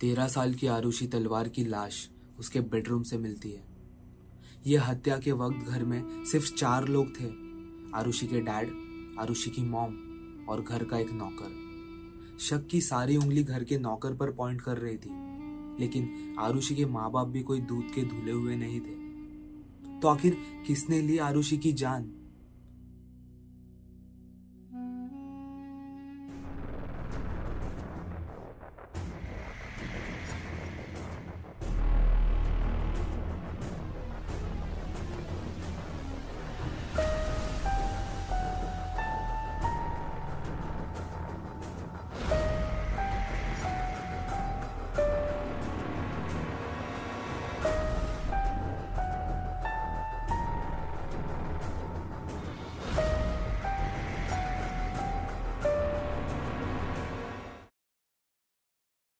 तेरह साल की आरुषि तलवार की लाश उसके बेडरूम से मिलती है। यह हत्या के वक्त घर में सिर्फ़ चार लोग थे, आरुषि के डैड, आरुषि की मॉम और घर का एक नौकर। शक की सारी उंगली घर के नौकर पर पॉइंट कर रही थी, लेकिन आरुषि के माँ बाप भी कोई दूध के धुले हुए नहीं थे। तो आखिर किसने ली आरुषि की जान?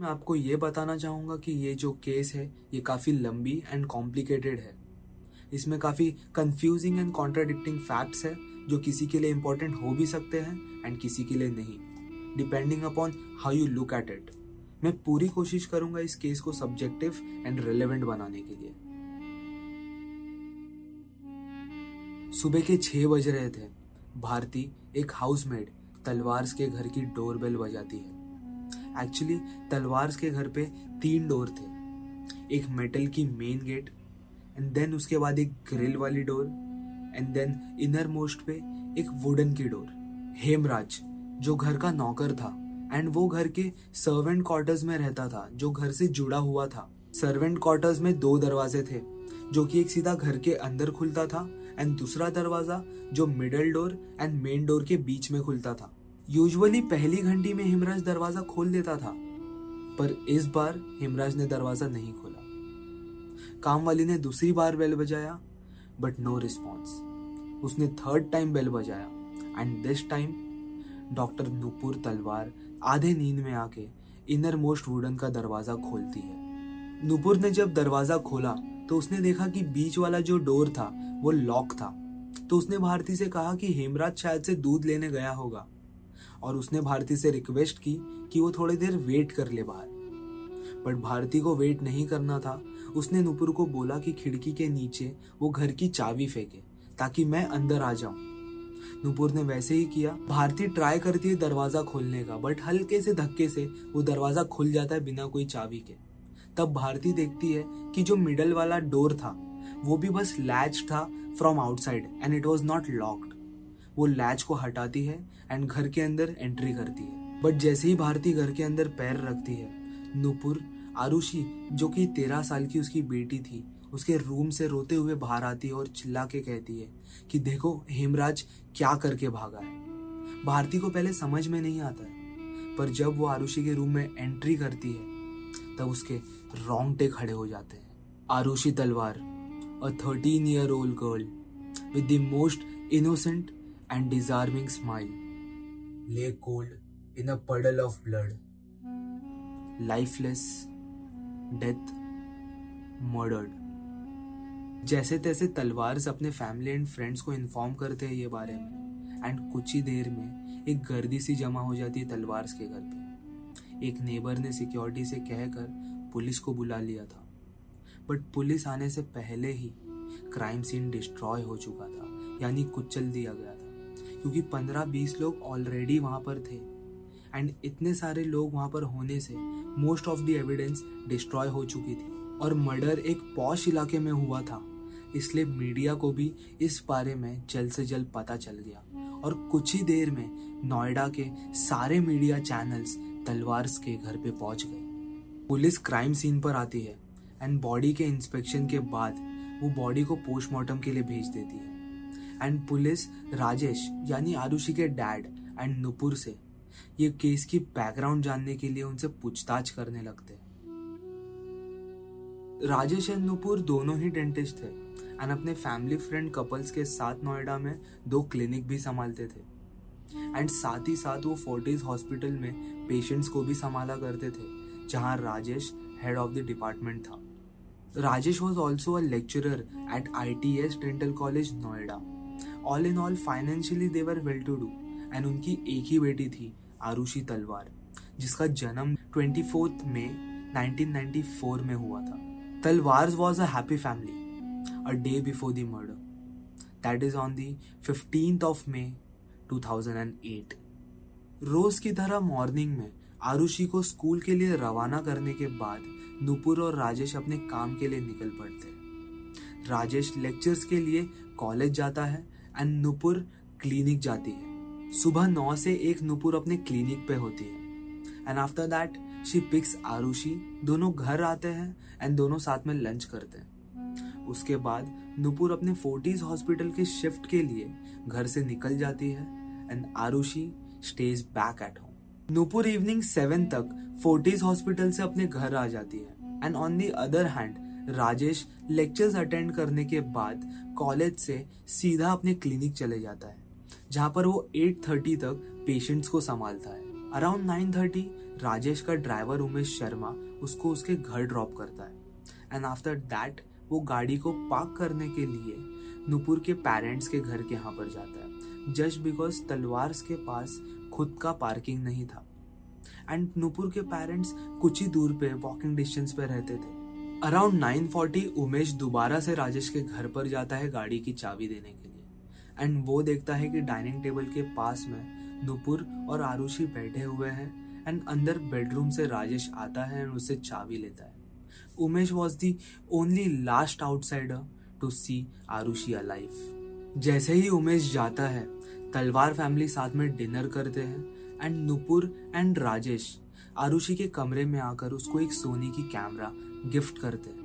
मैं आपको ये बताना चाहूँगा कि ये जो केस है, ये काफ़ी लंबी एंड कॉम्प्लिकेटेड है। इसमें काफ़ी कंफ्यूजिंग एंड कॉन्ट्राडिक्टिंग फैक्ट्स है, जो किसी के लिए इम्पोर्टेंट हो भी सकते हैं एंड किसी के लिए नहीं। Depending upon how you look at it मैं पूरी कोशिश करूँगा इस केस को सब्जेक्टिव एंड रिलेवेंट बनाने के लिए। सुबह के छह बज रहे थे। भारती, एक हाउसमेड तलवार्स के घर की डोरबेल बजाती है। एक्चुअली तलवार के घर पे तीन डोर थे। एक मेटल की मेन गेट एंड देन उसके बाद एक ग्रिल वाली door and then innermost पे एक वुडन की डोर हेमराज, जो घर का नौकर था एंड वो घर के सर्वेंट क्वार्टर्स में रहता था, जो घर से जुड़ा हुआ था। सर्वेंट क्वार्टर्स में दो दरवाजे थे, जो कि एक सीधा घर के अंदर खुलता था एंड दूसरा दरवाज़ा, जो middle door and main door के बीच में खुलता था। यूजुअली पहली घंटी में हिमराज दरवाज़ा खोल देता था, पर इस बार हिमराज ने दरवाज़ा नहीं खोला। काम वाली ने दूसरी बार बेल बजाया बट नो रिस्पॉन्स उसने थर्ड टाइम बेल बजाया and this time doctor Nupur Talwar आधे नींद में आके इनर मोस्ट वुडन का दरवाज़ा खोलती है। नूपुर ने जब दरवाज़ा खोला तो उसने देखा कि बीच वाला जो डोर था, वो लॉक था। तो उसने भारती से कहा कि हेमराज शायद से दूध लेने गया होगा। और उसने भारती से रिक्वेस्ट की कि वो थोड़ी देर वेट कर ले बाहर। बट भारती को वेट नहीं करना था। उसने नुपुर को बोला कि खिड़की के नीचे वो घर की चाबी फेंके, ताकि मैं अंदर आ जाऊँ। नुपुर ने वैसे ही किया। भारती ट्राई करती है दरवाज़ा खोलने का बट हल्के से धक्के से वो दरवाज़ा खुल जाता है बिना कोई चाबी के। तब भारती देखती है कि जो मिडल वाला डोर था, वो भी बस लैच था from outside and it was not locked वो लैच को हटाती है एंड घर के अंदर एंट्री करती है। बट जैसे ही भारती घर के अंदर पैर रखती है, नुपुर, आरुषि, जो कि तेरह साल की उसकी बेटी थी, उसके रूम से रोते हुए बाहर आती है और चिल्ला के कहती है कि देखो, हेमराज क्या करके भागा है। भारती को पहले समझ में नहीं आता है, पर जब वो आरुषि के रूम में एंट्री करती है, तब उसके रोंगटे खड़े हो जाते हैं। Aarushi Talwar a thirteen year old girl with the most innocent and disarming smile lay cold in a puddle of blood. Lifeless, death, murdered. जैसे तैसे तलवार अपने फैमिली एंड फ्रेंड्स को इन्फॉर्म करते हैं ये बारे में एंड कुछ ही देर में एक गर्दी सी जमा हो जाती है तलवार के घर पे एक नेबर ने सिक्योरिटी से कहकर पुलिस को बुला लिया था बट पुलिस आने से पहले ही क्राइम सीन डिस्ट्रॉय हो चुका था यानी कुचल दिया गया क्योंकि पंद्रह बीस लोग ऑलरेडी वहाँ पर थे। एंड इतने सारे लोग वहाँ पर होने से most of the evidence destroy हो चुकी थी। और मर्डर एक पॉश इलाके में हुआ था। इसलिए मीडिया को भी इस बारे में जल्द से जल्द पता चल गया। और कुछ ही देर में नोएडा के सारे मीडिया चैनल्स तलवार्स के घर पे पहुँच गए। पुलिस क्राइम सीन पर आती है। एंड बॉडी के इंस्पेक्शन के बाद वो बॉडी को पोस्टमार्टम के लिए भेज देती है। एंड पुलिस राजेश, यानी आरुषि के डैड एंड नुपुर से। ये केस की बैकग्राउंड जानने के लिए उनसे पूछताछ करने लगते। राजेश एंड नुपुर दोनों ही डेंटिस्ट थे एंड अपने फैमिली फ्रेंड कपल्स के साथ नोएडा में दो क्लिनिक भी संभालते थे। एंड साथ ही साथ वो फोर्टिस हॉस्पिटल में पेशेंट्स को भी संभाला करते थे, जहाँ Rajesh head of the department था। Rajesh was also a lecturer at I T S dental college Noida. All in all financially they were well to do and उनकी एक ही बेटी थी, आरुषि तलवार, जिसका जन्म ट्वेंटी फोर्थ मे 1994 में हुआ था। Talwar was a happy family a day before the murder that is on the fifteenth of May 2008 रोज की तरह मॉर्निंग में आरुषि को स्कूल के लिए रवाना करने के बाद नुपुर और राजेश अपने काम के लिए निकल पड़ते राजेश लेक्चर्स के लिए कॉलेज जाता है एंड नुपुर क्लिनिक जाती है। सुबह नौ से एक नुपुर अपने क्लिनिक पे होती है। And after that she picks Aarushi. दोनों घर आते हैं एंड दोनों साथ में लंच करते हैं। उसके बाद नुपुर अपने फोर्टीज हॉस्पिटल के शिफ्ट के लिए घर से निकल जाती है and Aarushi stays back at home Nupur evening seven तक फोर्टीज हॉस्पिटल से अपने घर आ जाती है। And on the other hand Rajesh lectures attend करने के बाद कॉलेज से सीधा अपने क्लिनिक चले जाता है, जहाँ पर वो 8:30 तक पेशेंट्स को संभालता है। अराउंड 9:30 राजेश का ड्राइवर उमेश शर्मा उसको उसके घर ड्रॉप करता है। एंड आफ्टर दैट वो गाड़ी को पार्क करने के लिए नुपुर के पेरेंट्स के घर के यहाँ पर जाता है जस्ट बिकॉज़ तलवार्स के पास खुद का पार्किंग नहीं था। एंड नुपुर के पेरेंट्स कुछ ही दूर पे वॉकिंग डिस्टेंस पे रहते थे। अराउंड 9:40 उमेश दोबारा से राजेश के घर पर जाता है गाड़ी की चाबी देने के लिए। एंड वो देखता है कि डाइनिंग टेबल के पास में नुपुर और आरुषि बैठे हुए हैं। एंड अंदर बेडरूम से राजेश आता है एंड उससे चाबी लेता है। Umesh was the only last outsider to see Aarushi alive जैसे ही उमेश जाता है, तलवार फैमिली साथ में डिनर करते हैं। एंड नुपुर एंड राजेश आरुषि के कमरे में आकर उसको एक सोनी की कैमरा गिफ्ट करते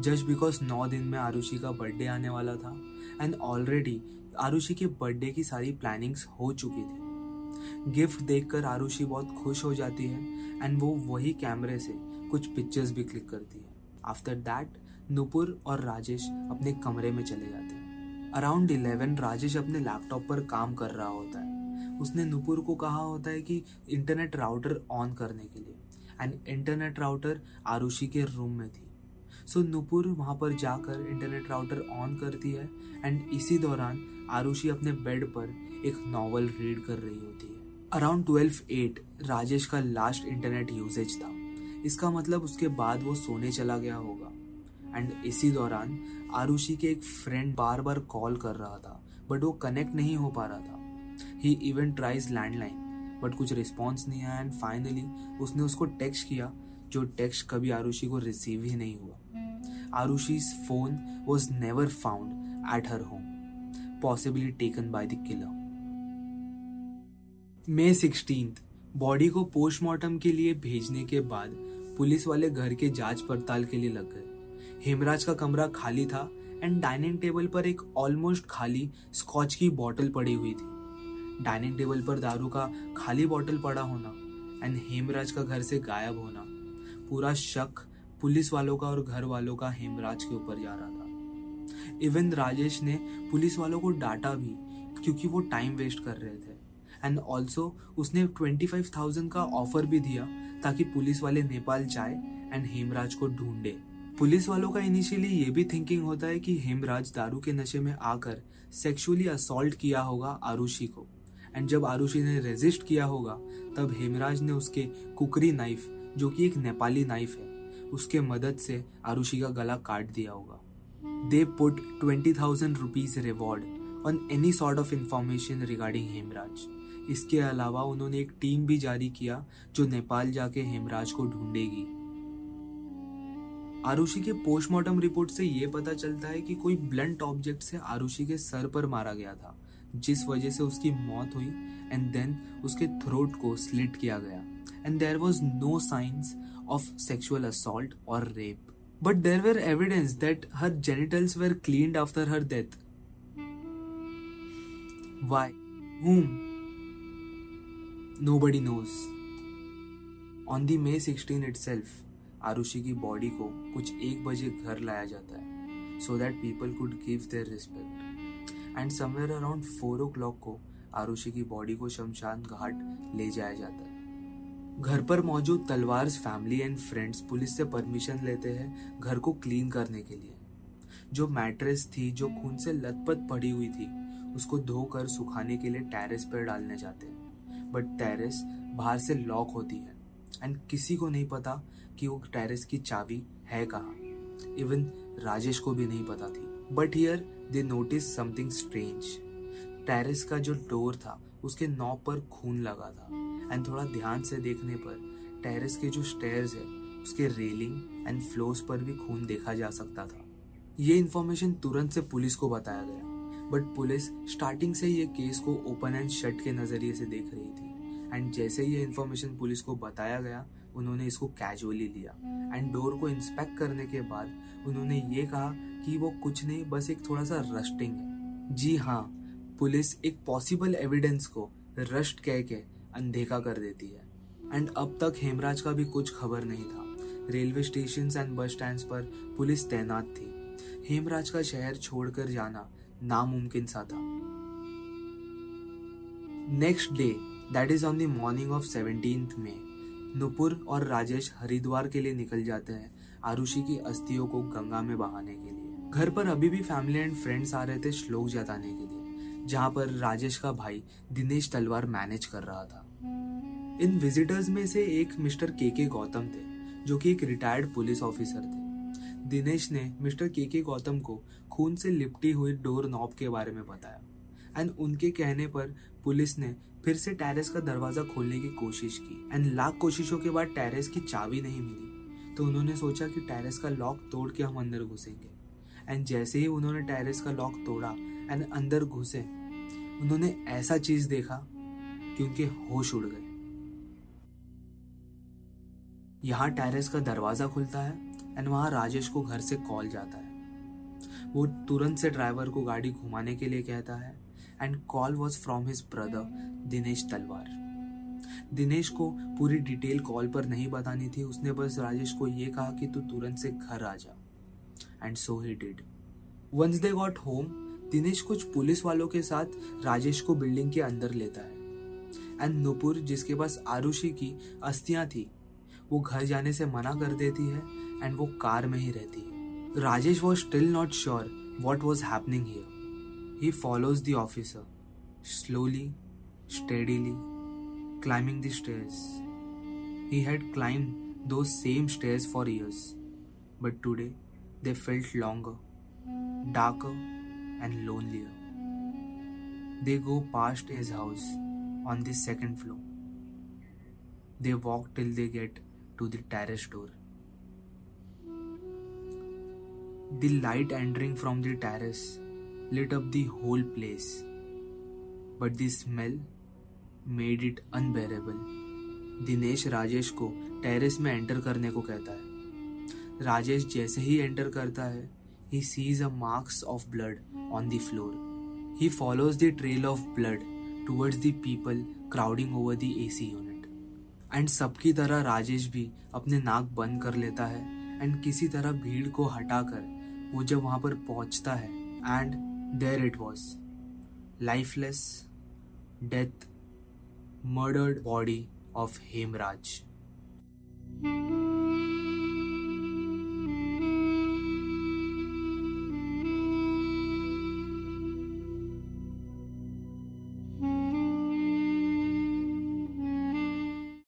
जस्ट बिकॉज़ नौ दिन में आरुषि का बर्थडे आने वाला था एंड ऑलरेडी आरुषि के बर्थडे की सारी प्लानिंग्स हो चुकी थी। गिफ्ट देखकर आरुषि बहुत खुश हो जाती है एंड वो वही कैमरे से कुछ पिक्चर्स भी क्लिक करती है। आफ्टर दैट नुपुर और राजेश अपने कमरे में चले जाते हैं। अराउंड इलेवन राजेश अपने लैपटॉप पर काम कर रहा होता है। उसने नुपुर को कहा होता है कि इंटरनेट राउटर ऑन करने के लिए। एंड इंटरनेट राउटर आरुषि के रूम में थी। सो so, नुपुर वहाँ पर जाकर इंटरनेट राउटर ऑन करती है एंड इसी दौरान आरुषि अपने बेड पर एक नॉवल रीड कर रही होती है। अराउंड ट्वेल्व एट राजेश का लास्ट इंटरनेट यूजेज था। इसका मतलब उसके बाद वो सोने चला गया होगा। एंड इसी दौरान आरुषि के एक फ्रेंड बार बार कॉल कर रहा था बट वो कनेक्ट नहीं हो पा रहा था। He even tries landline but कुछ रिस्पॉन्स नहीं आया एंड फाइनली उसने उसको टेक्स्ट किया, जो टेक्स्ट कभी आरुषि को रिसीव ही नहीं हुआ। Aarushi phone was never found at her home possibly taken by the killer May sixteen body को पोस्टमार्टम के लिए भेजने के बाद पुलिस वाले घर के जाँच पड़ताल के लिए लग गए। हेमराज का कमरा खाली था एंड डाइनिंग टेबल पर एक ऑलमोस्ट खाली स्कॉच की बोतल पड़ी हुई थी। डाइनिंग टेबल पर दारू का खाली बॉटल पड़ा होना एंड हेमराज का घर से गायब होना। पूरा शक पुलिस वालों का और घर वालों का हेमराज के ऊपर जा रहा था। इवन राजेश ने पुलिस वालों को डांटा भी क्योंकि वो टाइम वेस्ट कर रहे थे। एंड ऑल्सो उसने ट्वेंटी फाइव थाउज़ेंड का ऑफ़र भी दिया ताकि पुलिस वाले नेपाल जाए एंड हेमराज को ढूंढे। पुलिस वालों का इनिशियली ये भी थिंकिंग होता है कि हेमराज दारू के नशे में आकर सेक्सुअली असॉल्ट किया होगा आरुषि को। एंड जब आरुषि ने रेजिस्ट किया होगा, तब हेमराज ने उसके कुकरी नाइफ जो कि एक नेपाली नाइफ है, उसके मदद से आरुषि का गला काट दिया होगा। They put twenty thousand rupees reward on any sort of information regarding Hemraj. इसके अलावा उन्होंने एक टीम भी जारी किया, जो नेपाल जाके हेमराज को ढूंढेगी। आरुषि के पोस्टमार्टम रिपोर्ट से यह पता चलता है कि कोई ब्लंट ऑब्जेक्ट से आरुषि के सर पर मारा गया था। जिस वजह से उसकी मौत हुई एंड देन उसके थ्रोट को स्लिट किया गया। And there was no signs of sexual assault और rape but there were evidence that her genitals were clean after her death why whom? Nobody knows. On the May 16 itself, Aarushi की body को कुछ एक बजे घर लाया जाता है so that people could give their respect and somewhere around four o'clock को आरुषि की बॉडी को शमशान घाट ले जाया जाता है। घर पर मौजूद Talwar family and friends police से परमिशन लेते हैं घर को क्लीन करने के लिए। जो मैट्रेस थी, जो खून से लथपथ पड़ी हुई थी, उसको धोकर सुखाने के लिए टेरेस पर डालने जाते हैं। बट टेरेस बाहर से लॉक होती है। एंड किसी को नहीं पता कि वो टेरेस की चाबी है कहाँ। इवन राजेश को भी नहीं पता थी। But here they notice something strange terrace का जो डोर था, उसके नॉब पर खून लगा था। एंड थोड़ा ध्यान से देखने पर टेरेस के जो स्टेयर्स है, उसके रेलिंग एंड फ्लोर्स पर भी खून देखा जा सकता था। ये इन्फॉर्मेशन तुरंत से पुलिस को बताया गया। बट पुलिस स्टार्टिंग से ये केस को ओपन एंड शट के नज़रिए से देख रही थी। एंड जैसे ये इन्फॉर्मेशन पुलिस को बताया गया उन्होंने इसको कैजुअली लिया। एंड डोर को इंस्पेक्ट करने के बाद उन्होंने ये कहा कि वो कुछ नहीं बस एक थोड़ा सा रस्टिंग है। जी हाँ पुलिस एक पॉसिबल एविडेंस को रस्ट कह के अनदेखा कर देती है। एंड अब तक हेमराज का भी कुछ खबर नहीं था। Railway station and bus stand पर पुलिस तैनात थी। हेमराज का शहर छोड़कर जाना नामुमकिन सा था। Next day that is on the morning of seventeen May Nupur और राजेश हरिद्वार के लिए निकल जाते हैं आरुषि की अस्थियों को गंगा में बहाने के लिए। घर पर अभी भी फैमिली एंड फ्रेंड्स आ रहे थे श्लोक जताने के लिए, जहाँ पर राजेश का भाई दिनेश तलवार मैनेज कर रहा था। इन विजिटर्स में से एक मिस्टर के के गौतम थे, जो कि एक रिटायर्ड पुलिस ऑफिसर थे। दिनेश ने मिस्टर के के गौतम को खून से लिपटी हुई डोर नॉब के बारे में बताया। एंड उनके कहने पर पुलिस ने फिर से टेरेस का दरवाज़ा खोलने की कोशिश की। एंड लाख कोशिशों के बाद टेरेस की चाबी नहीं मिली। तो उन्होंने सोचा कि टेरेस का लॉक तोड़ के हम अंदर घुसेंगे। एंड जैसे ही उन्होंने टेरेस का लॉक तोड़ा एंड अंदर घुसे, उन्होंने ऐसा चीज़ देखा कि उनके होश उड़ गए। यहाँ टेरेस का दरवाज़ा खुलता है एंड वहाँ राजेश को घर से कॉल जाता है। वो तुरंत से ड्राइवर को गाड़ी घुमाने के लिए कहता है। And call was from his brother Dinesh Talwar Dinesh को पूरी डिटेल कॉल पर नहीं बतानी थी। उसने बस राजेश को ये कहा कि तू तुरंत से घर आ जा। And so he did once they got home Dinesh कुछ पुलिस वालों के साथ राजेश को बिल्डिंग के अंदर लेता है। एंड नुपुर जिसके पास आरुषि की अस्थियाँ थी, वो घर जाने से मना कर देती है एंड वो कार में ही रहती है। Rajesh was still not sure what was happening here He follows the officer, slowly, steadily, climbing the stairs. He had climbed those same stairs for years, but today they felt longer, darker, and lonelier. They go past his house on the second floor. They walk till they get to the terrace door. The light entering from the terrace lit up the whole place, but the smell made it unbearable. Dinesh Rajesh को terrace में enter करने को कहता है। राजेश जैसे ही enter करता है he sees a marks of blood on the floor he follows the trail of blood towards the people crowding over the AC unit and सबकी तरह राजेश भी अपने नाक बंद कर लेता है एंड किसी तरह भीड़ को हटाकर वो जब वहाँ पर पहुँचता है and There it was. Lifeless, death, murdered body of Hemraj.